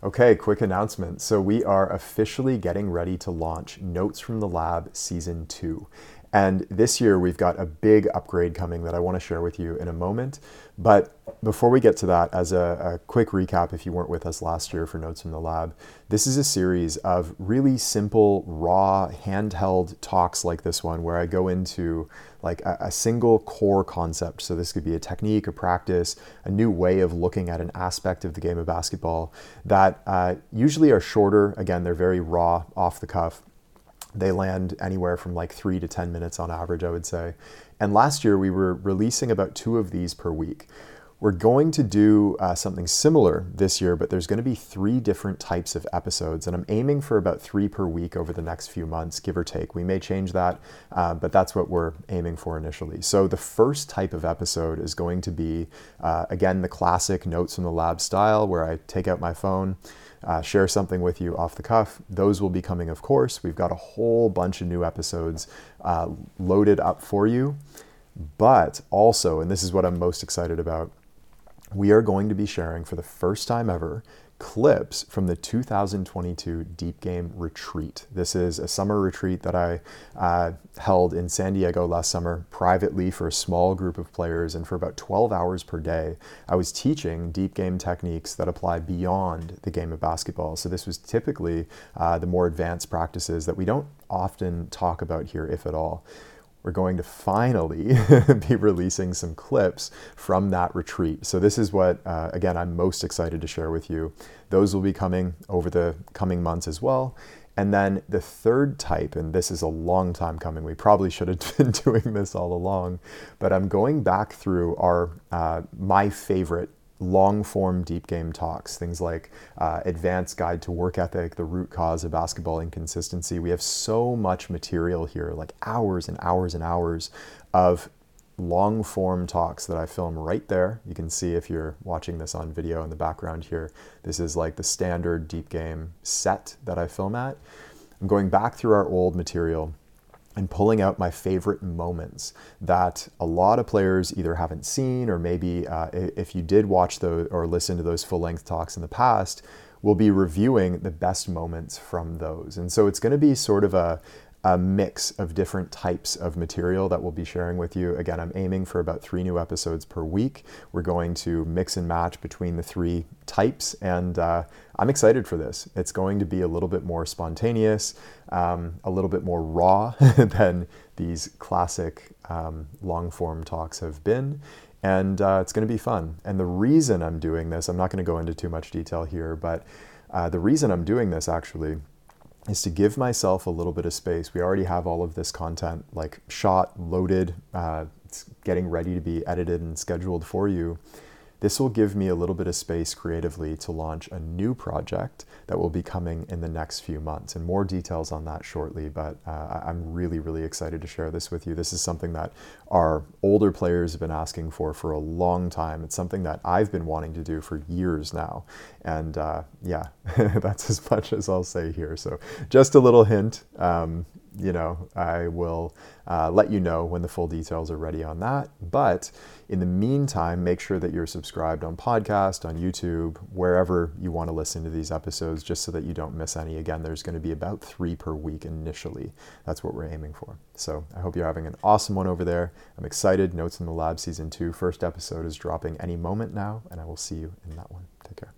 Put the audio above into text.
Okay, quick announcement. So, we are officially getting ready to launch Notes from the Lab Season 2. And this year, we've got a big upgrade coming that I want to share with you in a moment. But before we get to that, as a, a, quick recap, if you weren't with us last year for Notes from the Lab, this is a series of really simple, raw, handheld talks like this one, where I go into like a, a single core concept. So this could be a technique, a practice, a new way of looking at an aspect of the game of basketball that uh, usually are shorter. Again, they're very raw, off the cuff they land anywhere from like three to 10 minutes on average, I would say. And last year we were releasing about two of these per week. We're going to do uh, something similar this year, but there's going to be three different types of episodes, and I'm aiming for about three per week over the next few months, give or take. We may change that, uh, but that's what we're aiming for initially. So, the first type of episode is going to be, uh, again, the classic notes from the lab style, where I take out my phone uh, share something with you off the cuff. Those will be coming, of course. We've got a whole bunch of new episodes uh, loaded up for you. But also, and this is what I'm most excited about, we are going to be sharing for the first time ever clips from the 2022 Deep Game Retreat. This is a summer retreat that I uh, held in San Diego last summer privately for a small group of players. And for about 12 hours per day, I was teaching deep game techniques that apply beyond the game of basketball. So this was typically uh, the more advanced practices that we don't often talk about here, if at all we're going to finally be releasing some clips from that retreat. So, this is what, uh, again, I'm most excited to share with you. Those will be coming over the coming months as well. And then the third type, and this is a long time coming, we probably should have been doing this all along, but I'm going back through our uh, my favorite long form deep game talks, things like uh, Advanced Guide to Work Ethic, The Root Cause of Basketball Inconsistency. We have so much material here, like hours and hours and hours of long form talks that I film right there. You can see if you're watching this on video in the background here, this is like the standard deep game set that I film at. I'm going back through our old material and pulling out my favorite moments that a lot of players either haven't seen or maybe uh, if you did watch those or listen to those full length talks in the past, we'll be reviewing the best moments from those. And so it's going to be sort of a, a mix of different types of material that we'll be sharing with you. Again, I'm aiming for about three new episodes per week. We're going to mix and match between the three types, and uh, I'm excited for this. It's going to be a little bit more spontaneous, um, a little bit more raw than these classic um, long form talks have been. And uh, it's going to be fun. And the reason I'm doing this, I'm not going to go into too much detail here, but uh, the reason I'm doing this actually is to give myself a little bit of space. We already have all of this content like shot, loaded, uh, it's getting ready to be edited and scheduled for you. This will give me a little bit of space creatively to launch a new project that will be coming in the next few months. And more details on that shortly, but uh, I'm really, really excited to share this with you. This is something that our older players have been asking for for a long time. It's something that I've been wanting to do for years now. And uh, yeah, that's as much as I'll say here. So just a little hint. Um, you know, I will uh, let you know when the full details are ready on that. But in the meantime, make sure that you're subscribed on podcast, on YouTube, wherever you want to listen to these episodes, just so that you don't miss any. Again, there's going to be about three per week initially. That's what we're aiming for. So I hope you're having an awesome one over there. I'm excited. Notes in the Lab Season 2, first episode is dropping any moment now, and I will see you in that one. Take care.